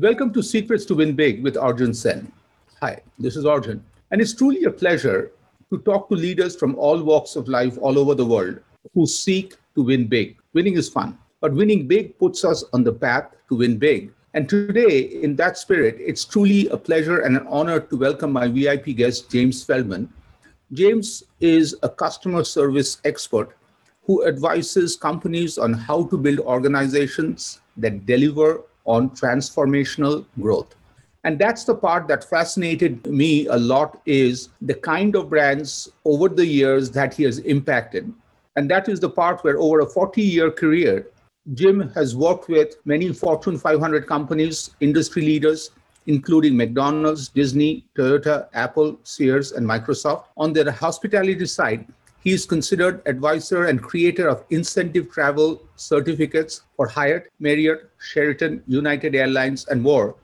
Welcome to Secrets to Win Big with Arjun Sen. Hi, this is Arjun, and it's truly a pleasure to talk to leaders from all walks of life all over the world who seek to win big. Winning is fun, but winning big puts us on the path to win big. And today, in that spirit, it's truly a pleasure and an honor to welcome my VIP guest, James Feldman. James is a customer service expert who advises companies on how to build organizations that deliver on transformational growth. And that's the part that fascinated me a lot is the kind of brands over the years that he has impacted. And that is the part where over a 40 year career jim has worked with many fortune 500 companies industry leaders including mcdonald's disney toyota apple sears and microsoft on their hospitality side he is considered advisor and creator of incentive travel certificates for Hyatt, Marriott, Sheraton, United Airlines, and more.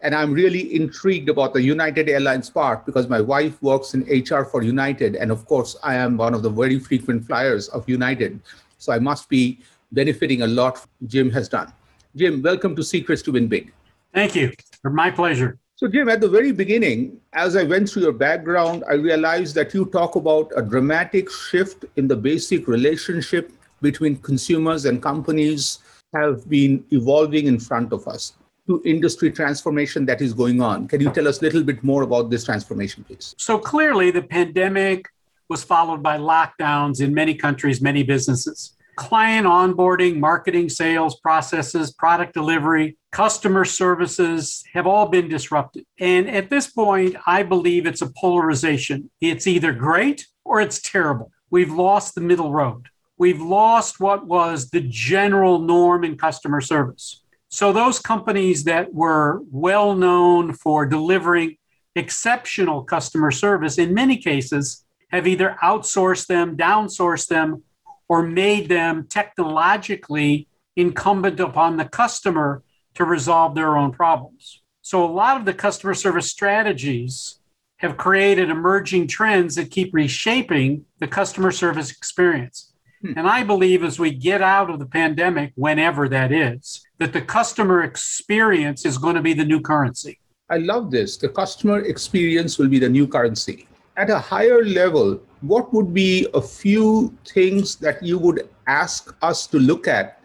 And I'm really intrigued about the United Airlines part because my wife works in HR for United. And of course, I am one of the very frequent flyers of United. So I must be benefiting a lot Jim has done. Jim, welcome to Secrets to Win Big. Thank you. My pleasure. So, Jim, at the very beginning, as I went through your background, I realized that you talk about a dramatic shift in the basic relationship between consumers and companies have been evolving in front of us to industry transformation that is going on. Can you tell us a little bit more about this transformation, please? So, clearly, the pandemic was followed by lockdowns in many countries, many businesses client onboarding, marketing, sales processes, product delivery, customer services have all been disrupted. And at this point, I believe it's a polarization. It's either great or it's terrible. We've lost the middle road. We've lost what was the general norm in customer service. So, those companies that were well known for delivering exceptional customer service, in many cases, have either outsourced them, downsourced them, or made them technologically incumbent upon the customer to resolve their own problems. So, a lot of the customer service strategies have created emerging trends that keep reshaping the customer service experience. Hmm. And I believe as we get out of the pandemic, whenever that is, that the customer experience is going to be the new currency. I love this. The customer experience will be the new currency. At a higher level, what would be a few things that you would ask us to look at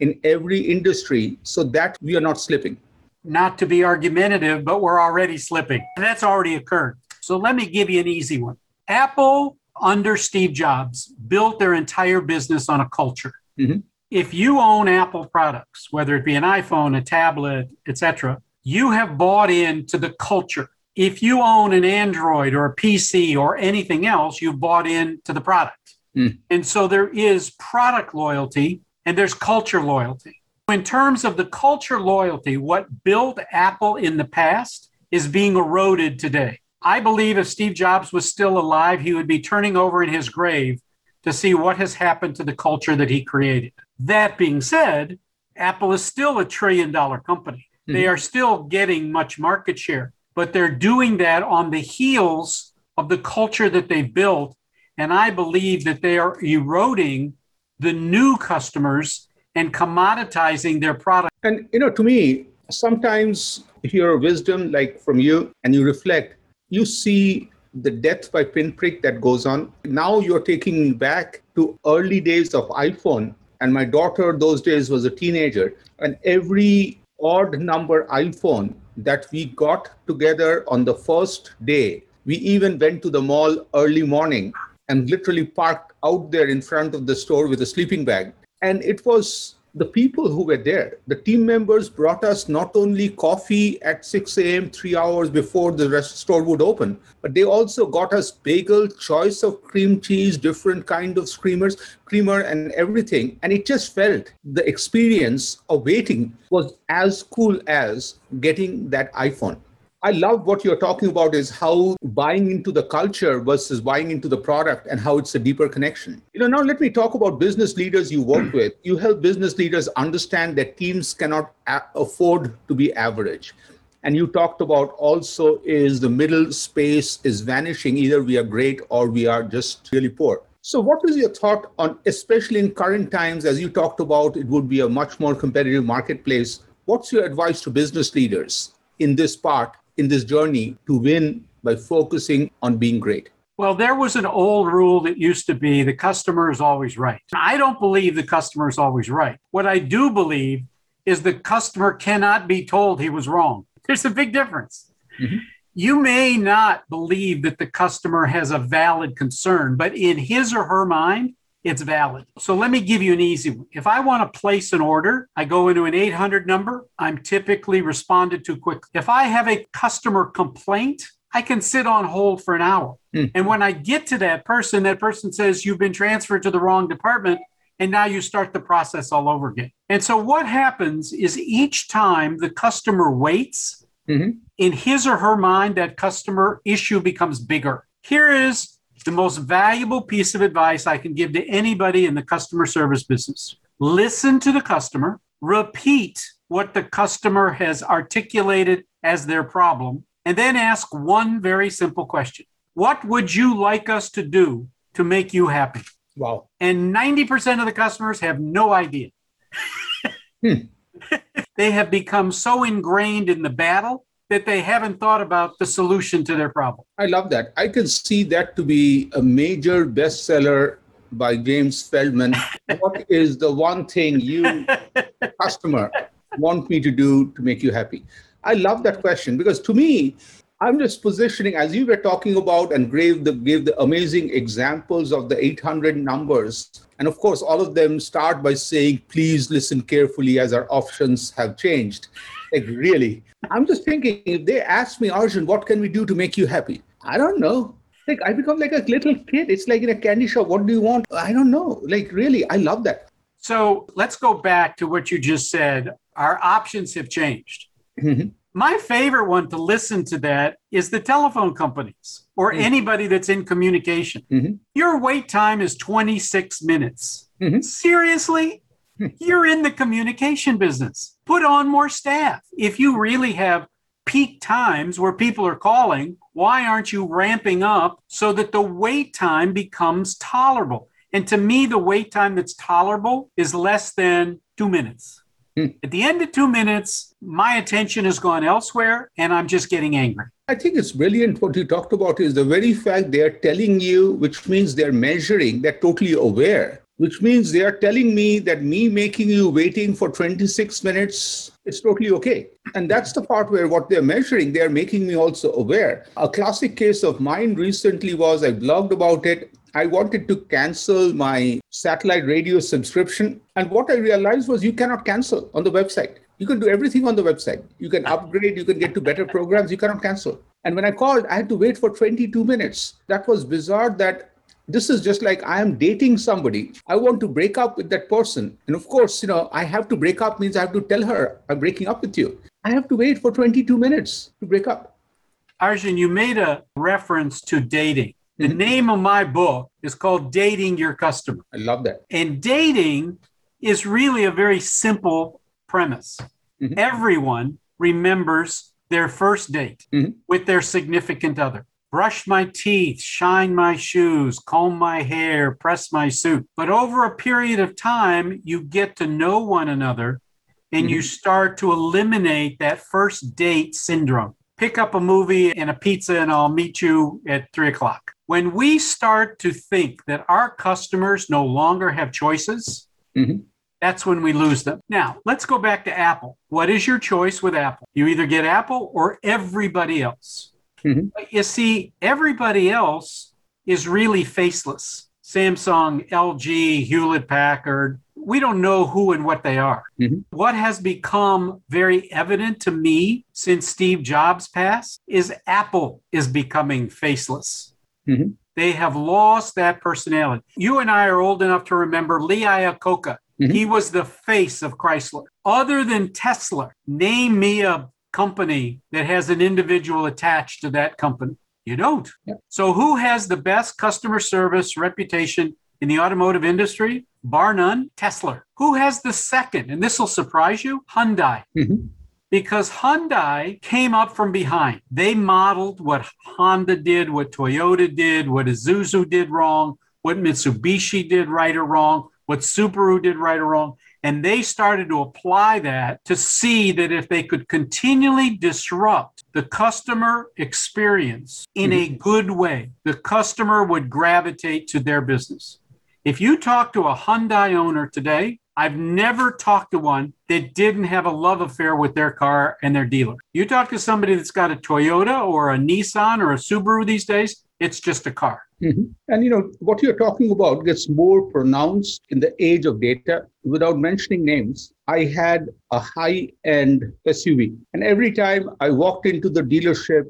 in every industry so that we are not slipping? Not to be argumentative, but we're already slipping. And that's already occurred. So let me give you an easy one. Apple, under Steve Jobs, built their entire business on a culture. Mm-hmm. If you own Apple products, whether it be an iPhone, a tablet, etc., you have bought into the culture if you own an Android or a PC or anything else, you've bought into the product. Mm. And so there is product loyalty and there's culture loyalty. In terms of the culture loyalty, what built Apple in the past is being eroded today. I believe if Steve Jobs was still alive, he would be turning over in his grave to see what has happened to the culture that he created. That being said, Apple is still a trillion dollar company. Mm-hmm. They are still getting much market share but they're doing that on the heels of the culture that they've built. And I believe that they are eroding the new customers and commoditizing their product. And, you know, to me, sometimes hear wisdom like from you and you reflect, you see the death by pinprick that goes on. Now you're taking me back to early days of iPhone. And my daughter those days was a teenager. And every odd number iPhone that we got together on the first day. We even went to the mall early morning and literally parked out there in front of the store with a sleeping bag. And it was the people who were there, the team members brought us not only coffee at 6 a.m., three hours before the rest store would open, but they also got us bagel, choice of cream cheese, different kind of creamers, creamer, and everything. And it just felt the experience of waiting was as cool as getting that iPhone. I love what you're talking about is how buying into the culture versus buying into the product and how it's a deeper connection. You know, now let me talk about business leaders you work with. You help business leaders understand that teams cannot a- afford to be average. And you talked about also is the middle space is vanishing. Either we are great or we are just really poor. So, what is your thought on, especially in current times, as you talked about, it would be a much more competitive marketplace? What's your advice to business leaders in this part in this journey to win by focusing on being great? Well, there was an old rule that used to be the customer is always right. I don't believe the customer is always right. What I do believe is the customer cannot be told he was wrong. There's a big difference. Mm-hmm. You may not believe that the customer has a valid concern, but in his or her mind, it's valid. So let me give you an easy one. If I want to place an order, I go into an 800 number. I'm typically responded to quickly. If I have a customer complaint, I can sit on hold for an hour. Mm. And when I get to that person, that person says, You've been transferred to the wrong department. And now you start the process all over again. And so what happens is each time the customer waits, mm-hmm. in his or her mind, that customer issue becomes bigger. Here is the most valuable piece of advice I can give to anybody in the customer service business. Listen to the customer, repeat what the customer has articulated as their problem, and then ask one very simple question What would you like us to do to make you happy? Wow. And 90% of the customers have no idea. hmm. they have become so ingrained in the battle that they haven't thought about the solution to their problem. I love that. I can see that to be a major bestseller by James Feldman. what is the one thing you, customer, want me to do to make you happy? I love that question because to me, I'm just positioning as you were talking about and gave the gave the amazing examples of the 800 numbers. And of course, all of them start by saying, please listen carefully as our options have changed. Like really, I'm just thinking if they ask me, Arjun, what can we do to make you happy? I don't know. Like I become like a little kid. It's like in a candy shop. What do you want? I don't know. Like really, I love that. So let's go back to what you just said. Our options have changed. Mm-hmm. My favorite one to listen to that is the telephone companies or mm-hmm. anybody that's in communication. Mm-hmm. Your wait time is 26 minutes. Mm-hmm. Seriously? You're in the communication business. Put on more staff. If you really have peak times where people are calling, why aren't you ramping up so that the wait time becomes tolerable? And to me, the wait time that's tolerable is less than two minutes. Hmm. At the end of two minutes, my attention has gone elsewhere and I'm just getting angry. I think it's brilliant what you talked about is the very fact they're telling you, which means they're measuring, they're totally aware which means they are telling me that me making you waiting for 26 minutes is totally okay. And that's the part where what they're measuring, they're making me also aware. A classic case of mine recently was I blogged about it. I wanted to cancel my satellite radio subscription. And what I realized was you cannot cancel on the website. You can do everything on the website. You can upgrade, you can get to better programs, you cannot cancel. And when I called, I had to wait for 22 minutes. That was bizarre that this is just like I am dating somebody. I want to break up with that person. And of course, you know, I have to break up means I have to tell her I'm breaking up with you. I have to wait for 22 minutes to break up. Arjun, you made a reference to dating. The mm-hmm. name of my book is called Dating Your Customer. I love that. And dating is really a very simple premise. Mm-hmm. Everyone remembers their first date mm-hmm. with their significant other brush my teeth, shine my shoes, comb my hair, press my suit. But over a period of time, you get to know one another and mm-hmm. you start to eliminate that first date syndrome. Pick up a movie and a pizza, and I'll meet you at three o'clock. When we start to think that our customers no longer have choices, mm-hmm. that's when we lose them. Now, let's go back to Apple. What is your choice with Apple? You either get Apple or everybody else. Mm-hmm. You see, everybody else is really faceless. Samsung, LG, Hewlett Packard, we don't know who and what they are. Mm-hmm. What has become very evident to me since Steve Jobs passed is Apple is becoming faceless. Mm-hmm. They have lost that personality. You and I are old enough to remember Lee Iacocca. Mm-hmm. He was the face of Chrysler. Other than Tesla, name me a company that has an individual attached to that company? You don't. Yeah. So, who has the best customer service reputation in the automotive industry? Bar none, Tesla. Who has the second? And this will surprise you Hyundai. Mhm. Because Hyundai came up from behind. They modeled what Honda did, what Toyota did, what Isuzu did wrong, what Mitsubishi did right or wrong, what Subaru did right or wrong. And they started to apply that to see that if they could continually disrupt the customer experience in a mm-hmm. good way, the customer would gravitate to their business. If you talk to a Hyundai owner today, I've never talked to one that didn't have a love affair with their car and their dealer. You talk to somebody that's got a Toyota or a Nissan or a Subaru these days, it's just a car. Mhm. And you know what you're talking about gets more pronounced in the age of data. Without mentioning names, I had a high-end SUV, and every time I walked into the dealership,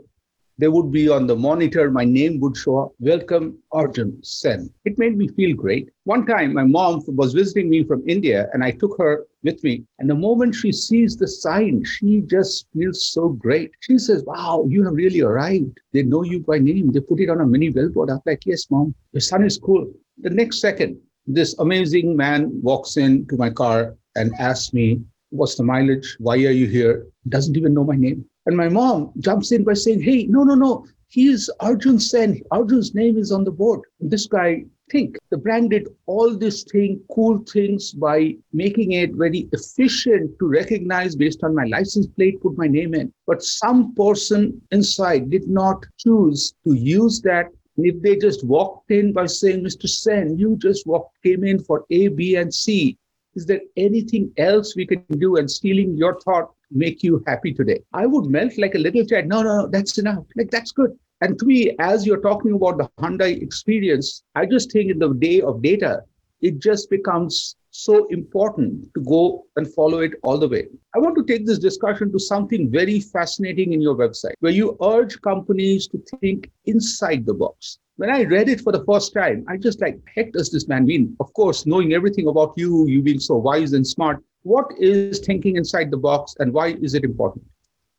there would be on the monitor my name would show up. Welcome, Arjun Sen. It made me feel great. One time, my mom was visiting me from India, and I took her with me. And the moment she sees the sign, she just feels so great. She says, Wow, you have really arrived. They know you by name. They put it on a mini billboard. I'm like, Yes, mom, your son is cool. The next second, this amazing man walks into my car and asks me, What's the mileage? Why are you here? Doesn't even know my name. And my mom jumps in by saying, Hey, no, no, no. He is Arjun Sen. Arjun's name is on the board. This guy think the brand did all these thing cool things by making it very efficient to recognize based on my license plate put my name in but some person inside did not choose to use that and if they just walked in by saying mr sen you just walked came in for a b and c is there anything else we can do and stealing your thought make you happy today i would melt like a little child no no no that's enough like that's good and to me, as you're talking about the Hyundai experience, I just think in the day of data, it just becomes so important to go and follow it all the way. I want to take this discussion to something very fascinating in your website, where you urge companies to think inside the box. When I read it for the first time, I just like, heck does this man mean? Of course, knowing everything about you, you being so wise and smart, what is thinking inside the box and why is it important?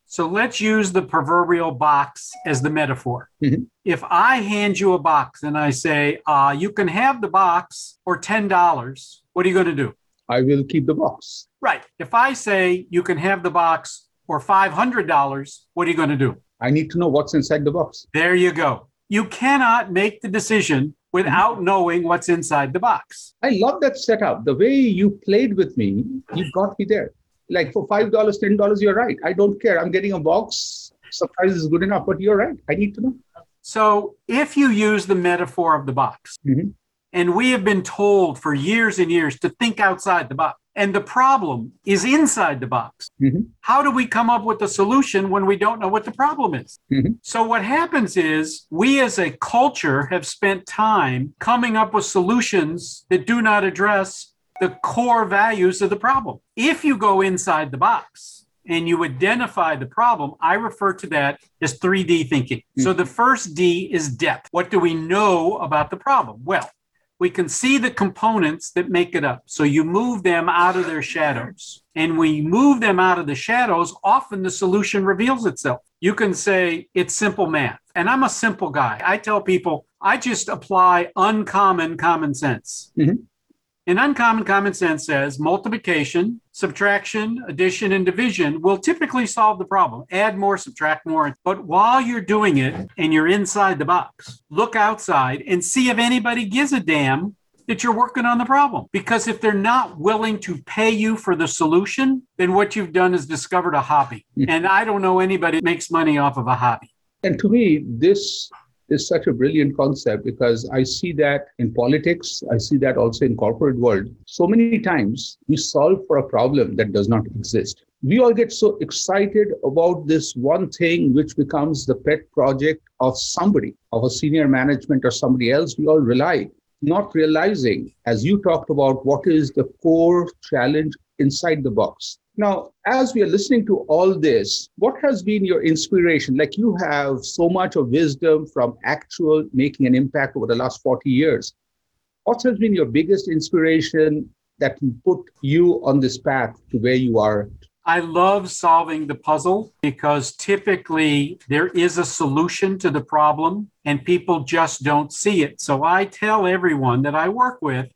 So let's use the proverbial box as the metaphor. Mhm. If I hand you a box and I say, uh, you can have the box or $10, what are you going to do? I will keep the box. Right. If I say you can have the box for $500, what are you going to do? I need to know what's inside the box. There you go. You cannot make the decision without knowing what's inside the box. I love that setup. The way you played with me, you got me there. Like for five dollars, ten dollars, you're right. I don't care. I'm getting a box. Surprise is good enough, but you're right. I need to know. So if you use the metaphor of the box, Mhm. and we have been told for years and years to think outside the box, and the problem is inside the box. Mhm. How do we come up with a solution when we don't know what the problem is? Mhm. So, what happens is we as a culture have spent time coming up with solutions that do not address the core values of the problem. If you go inside the box and you identify the problem, I refer to that as 3D thinking. So, the first D is depth. What do we know about the problem? Well, we can see the components that make it up. So you move them out of their shadows. And when you move them out of the shadows, often the solution reveals itself. You can say it's simple math. And I'm a simple guy. I tell people I just apply uncommon common sense. Mhm. And uncommon common sense says multiplication, subtraction, addition, and division will typically solve the problem. Add more, subtract more. But while you're doing it and you're inside the box, look outside and see if anybody gives a damn that you're working on the problem. Because if they're not willing to pay you for the solution, then what you've done is discovered a hobby. Hmm. And I don't know anybody that makes money off of a hobby. And to me, this is such a brilliant concept because I see that in politics, I see that also in corporate world. So many times we solve for a problem that does not exist. We all get so excited about this one thing which becomes the pet project of somebody, of a senior management or somebody else. We all rely, not realizing, as you talked about, what is the core challenge inside the box. Now, as we are listening to all this, what has been your inspiration? Like you have so much of wisdom from actual making an impact over the last 40 years. What has been your biggest inspiration that put you on this path to where you are I love solving the puzzle because typically there is a solution to the problem and people just don't see it. So I tell everyone that I work with,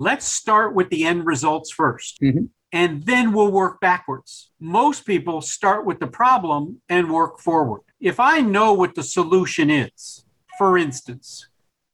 let's start with the end results 1st Mhm. And then we'll work backwards. Most people start with the problem and work forward. If I know what the solution is, for instance,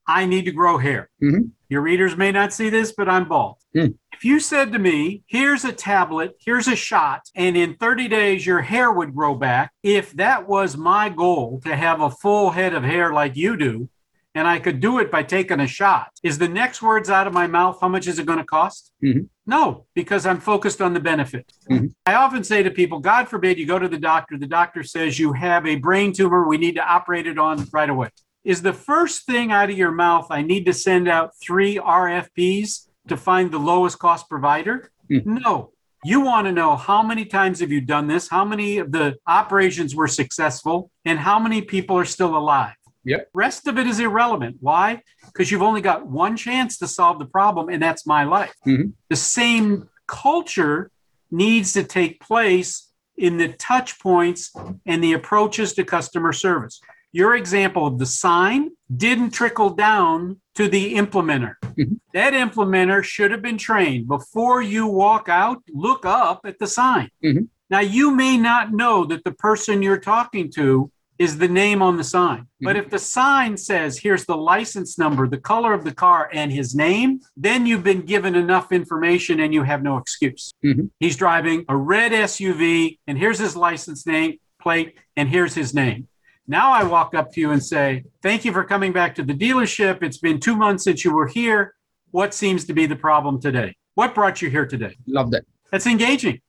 I need to grow hair. Mhm. Your readers may not see this, but I'm bald. Hmm. If you said to me, here's a tablet, here's a shot, and in 30 days your hair would grow back, if that was my goal to have a full head of hair like you do, and I could do it by taking a shot, is the next words out of my mouth, how much is it going to cost? Mhm. No, because I'm focused on the benefit. Mhm. I often say to people, God forbid you go to the doctor, the doctor says you have a brain tumor, we need to operate it on right away. Is the first thing out of your mouth, I need to send out three RFPs to find the lowest cost provider? Mhm. No. You want to know how many times have you done this? How many of the operations were successful and how many people are still alive? Yep. Rest of it is irrelevant. Why? Because you've only got one chance to solve the problem, and that's my life. Mhm. The same culture needs to take place in the touch points and the approaches to customer service. Your example of the sign didn't trickle down to the implementer. Mhm. That implementer should have been trained before you walk out, look up at the sign. Mhm. Now, you may not know that the person you're talking to is the name on the sign. But if the sign says, here's the license number, the color of the car, and his name, then you've been given enough information and you have no excuse. Mhm. He's driving a red SUV, and here's his license name plate, and here's his name. Now I walk up to you and say, Thank you for coming back to the dealership. It's been two months since you were here. What seems to be the problem today? What brought you here today? Love that. That's engaging.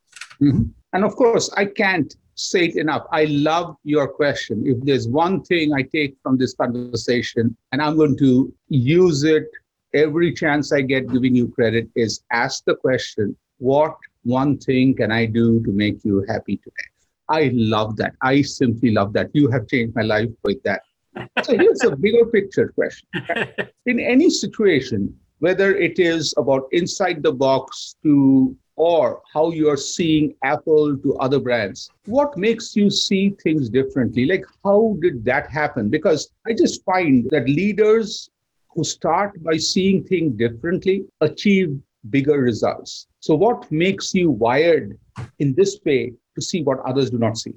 Mhm. And of course, I can't say it enough. I love your question. If there's one thing I take from this conversation, and I'm going to use it every chance I get giving you credit, is ask the question, what one thing can I do to make you happy today? I love that. I simply love that. You have changed my life with that. So here's a bigger picture question. In any situation, whether it is about inside the box to or how you're seeing Apple to other brands, what makes you see things differently? Like, how did that happen? Because I just find that leaders who start by seeing things differently achieve bigger results. So, what makes you wired in this way to see what others do not see?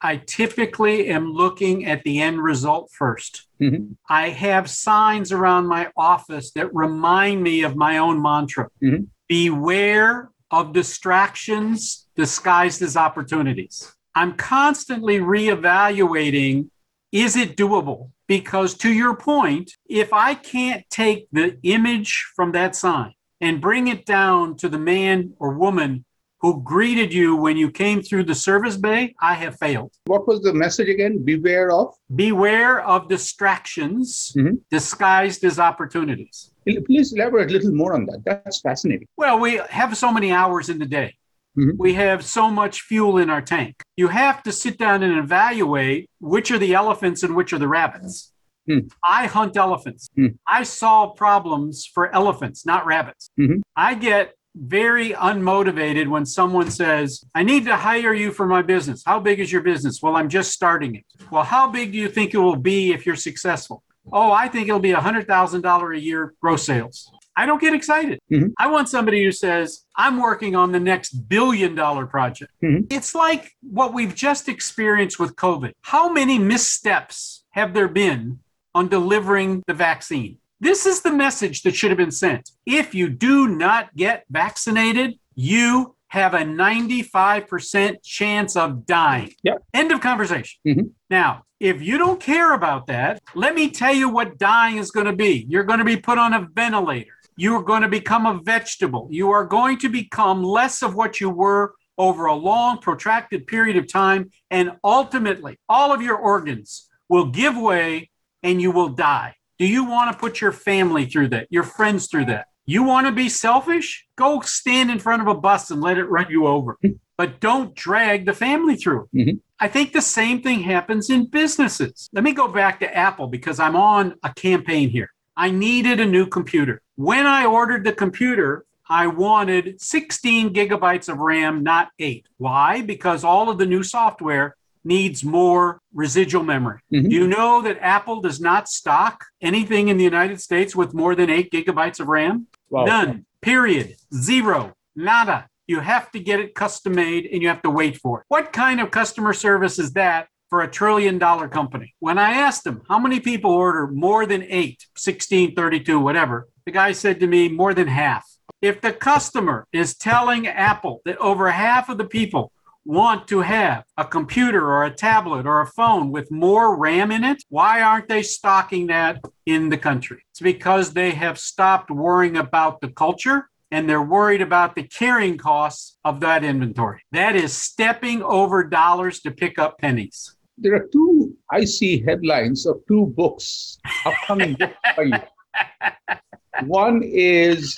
I typically am looking at the end result 1st Mhm. I have signs around my office that remind me of my own mantra Mhm. beware of distractions disguised as opportunities. I'm constantly reevaluating is it doable? Because to your point, if I can't take the image from that sign and bring it down to the man or woman who greeted you when you came through the service bay, I have failed. What was the message again? Beware of. Beware of distractions Mhm. disguised as opportunities. Please elaborate a little more on that. That's fascinating. Well, we have so many hours in the day. Mhm. We have so much fuel in our tank. You have to sit down and evaluate which are the elephants and which are the rabbits. Hmm. I hunt elephants. Hmm. I solve problems for elephants, not rabbits. Mhm. I get very unmotivated when someone says, I need to hire you for my business. How big is your business? Well, I'm just starting it. Well, how big do you think it will be if you're successful? Oh, I think it'll be $100,000 a year gross sales. I don't get excited. Mhm. I want somebody who says, I'm working on the next billion dollar project. Mhm. It's like what we've just experienced with COVID. How many missteps have there been on delivering the vaccine? This is the message that should have been sent. If you do not get vaccinated, you have a 95% chance of dying. Yep. End of conversation. Mhm. Now, if you don't care about that, let me tell you what dying is going to be. You're going to be put on a ventilator. You are going to become a vegetable. You are going to become less of what you were over a long, protracted period of time. And ultimately, all of your organs will give way and you will die. Do you want to put your family through that, your friends through that? You want to be selfish? Go stand in front of a bus and let it run you over. But don't drag the family through it. Mhm. I think the same thing happens in businesses. Let me go back to Apple because I'm on a campaign here. I needed a new computer. When I ordered the computer, I wanted 16 gigabytes of RAM, not eight. Why? Because all of the new software needs more residual memory. Mhm. You know that Apple does not stock anything in the United States with more than eight gigabytes of RAM? Wow. None. Period. Zero. Nada. You have to get it custom made and you have to wait for it. What kind of customer service is that for a trillion dollar company? When I asked them how many people order more than eight, 16, 32, whatever, the guy said to me more than half. If the customer is telling Apple that over half of the people want to have a computer or a tablet or a phone with more RAM in it, why aren't they stocking that in the country? It's because they have stopped worrying about the culture and they're worried about the carrying costs of that inventory. That is stepping over dollars to pick up pennies. There are two, I see headlines of two books, upcoming books by you. One is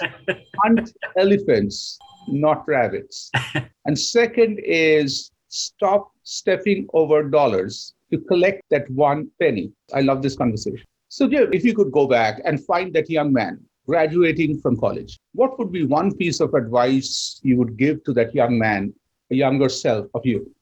Hunt Elephants, Not Rabbits. And second is Stop Stepping Over Dollars to collect that one penny. I love this conversation. So, Jeff, if you could go back and find that young man graduating from college, what would be one piece of advice you would give to that young man, a younger self of you?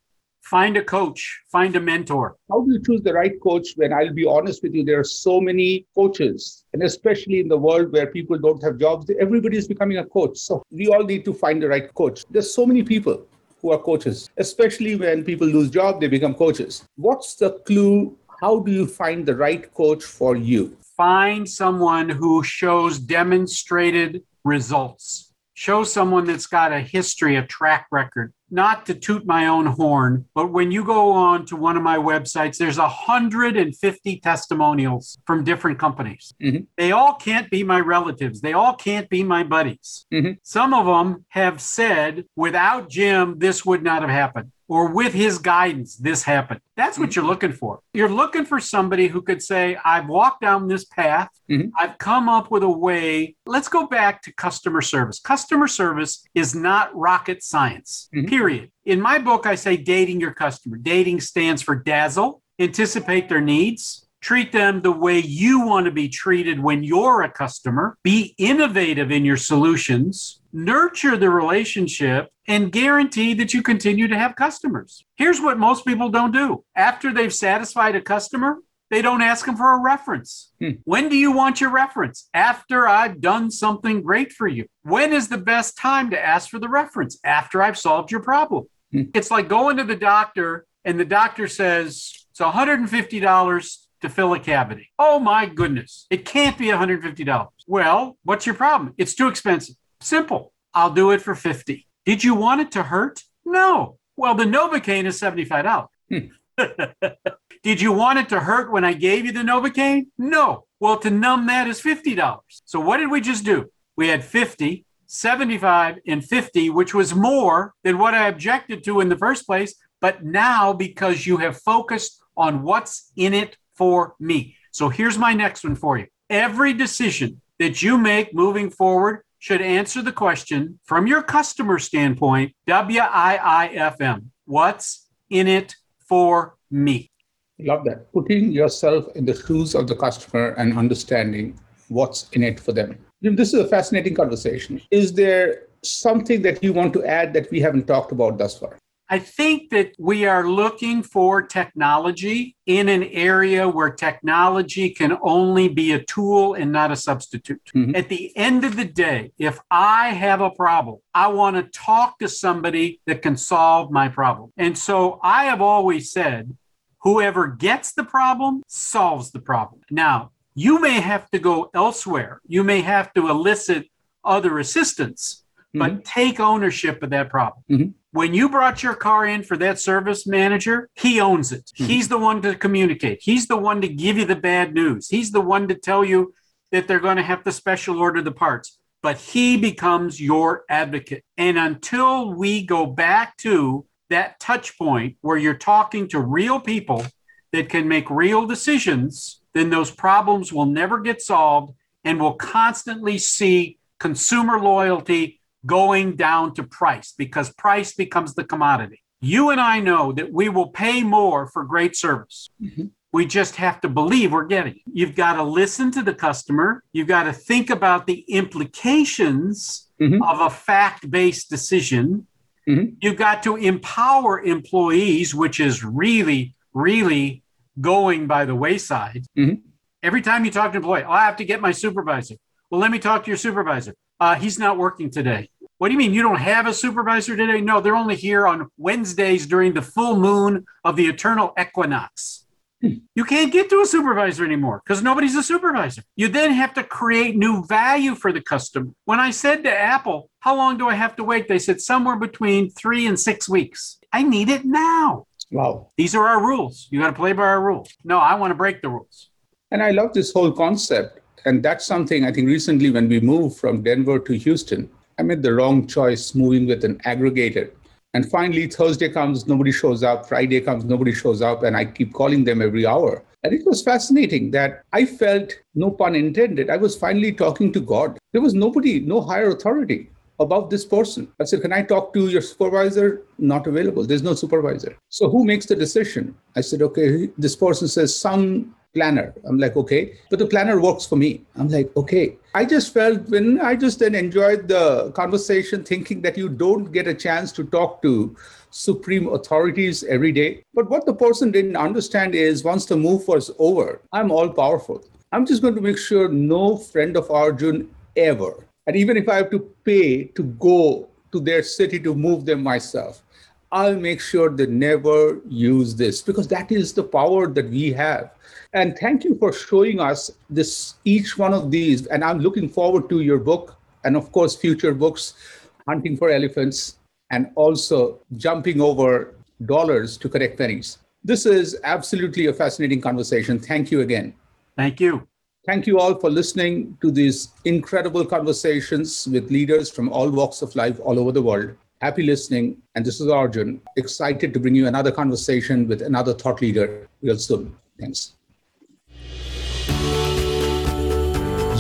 Find a coach, find a mentor. how do you choose the right coach when i'll be honest with you there are so many coaches and especially in the world where people don't have jobs everybody is becoming a coach. So we all need to find the right coach. There's so many people who are coaches especially when people lose job they become coaches. What's the clue? How do you find the right coach for you? Find someone who shows demonstrated results. Show someone that's got a history, a track record. Not to toot my own horn, but when you go on to one of my websites, there's 150 testimonials from different companies. Mhm. They all can't be my relatives. They all can't be my buddies. Mhm. Some of them have said, without Jim, this would not have happened. Or with his guidance, this happened. That's what you're looking for. You're looking for somebody who could say, I've walked down this path. Mhm. I've come up with a way. Let's go back to customer service. Customer service is not rocket science, Mhm. period. In my book, I say dating your customer. Dating stands for dazzle, anticipate their needs, treat them the way you want to be treated when you're a customer, be innovative in your solutions, nurture the relationship, and guarantee that you continue to have customers. Here's what most people don't do after they've satisfied a customer, they don't ask them for a reference. Hmm. When do you want your reference? After I've done something great for you. When is the best time to ask for the reference? After I've solved your problem. Hmm. It's like going to the doctor and the doctor says it's $150 to fill a cavity. Oh my goodness. It can't be $150. Well, what's your problem? It's too expensive. Simple. I'll do it for 50. Did you want it to hurt? No. Well, the Novocaine is $75. Hmm. Did you want it to hurt when I gave you the Novocaine? No. Well, to numb that is $50. So what did we just do? We had 50, 75, and 50, which was more than what I objected to in the first place. But now, because you have focused on what's in it for me. So here's my next one for you. Every decision that you make moving forward should answer the question from your customer standpoint W I I F M. What's in it for me? love that putting yourself in the shoes of the customer and understanding what's in it for them this is a fascinating conversation is there something that you want to add that we haven't talked about thus far I think that we are looking for technology in an area where technology can only be a tool and not a substitute. Mhm. At the end of the day, if I have a problem, I want to talk to somebody that can solve my problem. And so I have always said, whoever gets the problem solves the problem. Now, you may have to go elsewhere, you may have to elicit other assistance, but take ownership of that problem. Mhm. When you brought your car in for that service manager, he owns it. Mhm. He's the one to communicate. He's the one to give you the bad news. He's the one to tell you that they're going to have to special order the parts. But he becomes your advocate. And until we go back to that touch point where you're talking to real people that can make real decisions, then those problems will never get solved and we'll constantly see consumer loyalty going down to price because price becomes the commodity. You and I know that we will pay more for great service. Mhm. We just have to believe we're getting. It. You've got to listen to the customer. You've got to think about the implications mm-hmm. of a fact based decision. Mm-hmm. You've got to empower employees, which is really, really going by the wayside. Mm-hmm. Every time you talk to an employee, oh, I have to get my supervisor. Well, let me talk to your supervisor. Uh, he's not working today. What do you mean you don't have a supervisor today? No, they're only here on Wednesdays during the full moon of the eternal equinox. Hmm. You can't get to a supervisor anymore because nobody's a supervisor. You then have to create new value for the customer. When I said to Apple, How long do I have to wait? They said somewhere between three and six weeks. I need it now. Wow. These are our rules. You got to play by our rules. No, I want to break the rules. And I love this whole concept. And that's something I think recently when we moved from Denver to Houston, I made the wrong choice moving with an aggregator. And finally, Thursday comes, nobody shows up. Friday comes, nobody shows up. And I keep calling them every hour. And it was fascinating that I felt, no pun intended, I was finally talking to God. There was nobody, no higher authority above this person. I said, Can I talk to your supervisor? Not available. There's no supervisor. So who makes the decision? I said, Okay, this person says some planner. I'm like, okay, but the planner works for me. I'm like, okay. I just felt when I just then enjoyed the conversation, thinking that you don't get a chance to talk to supreme authorities every day. But what the person didn't understand is once the move was over, I'm all powerful. I'm just going to make sure no friend of Arjun ever, and even if I have to pay to go to their city to move them myself, I'll make sure they never use this because that is the power that we have. And thank you for showing us this each one of these. And I'm looking forward to your book and of course future books, Hunting for Elephants, and also jumping over dollars to correct pennies. This is absolutely a fascinating conversation. Thank you again. Thank you. Thank you all for listening to these incredible conversations with leaders from all walks of life all over the world. Happy listening. And this is Arjun, excited to bring you another conversation with another thought leader real soon. Thanks.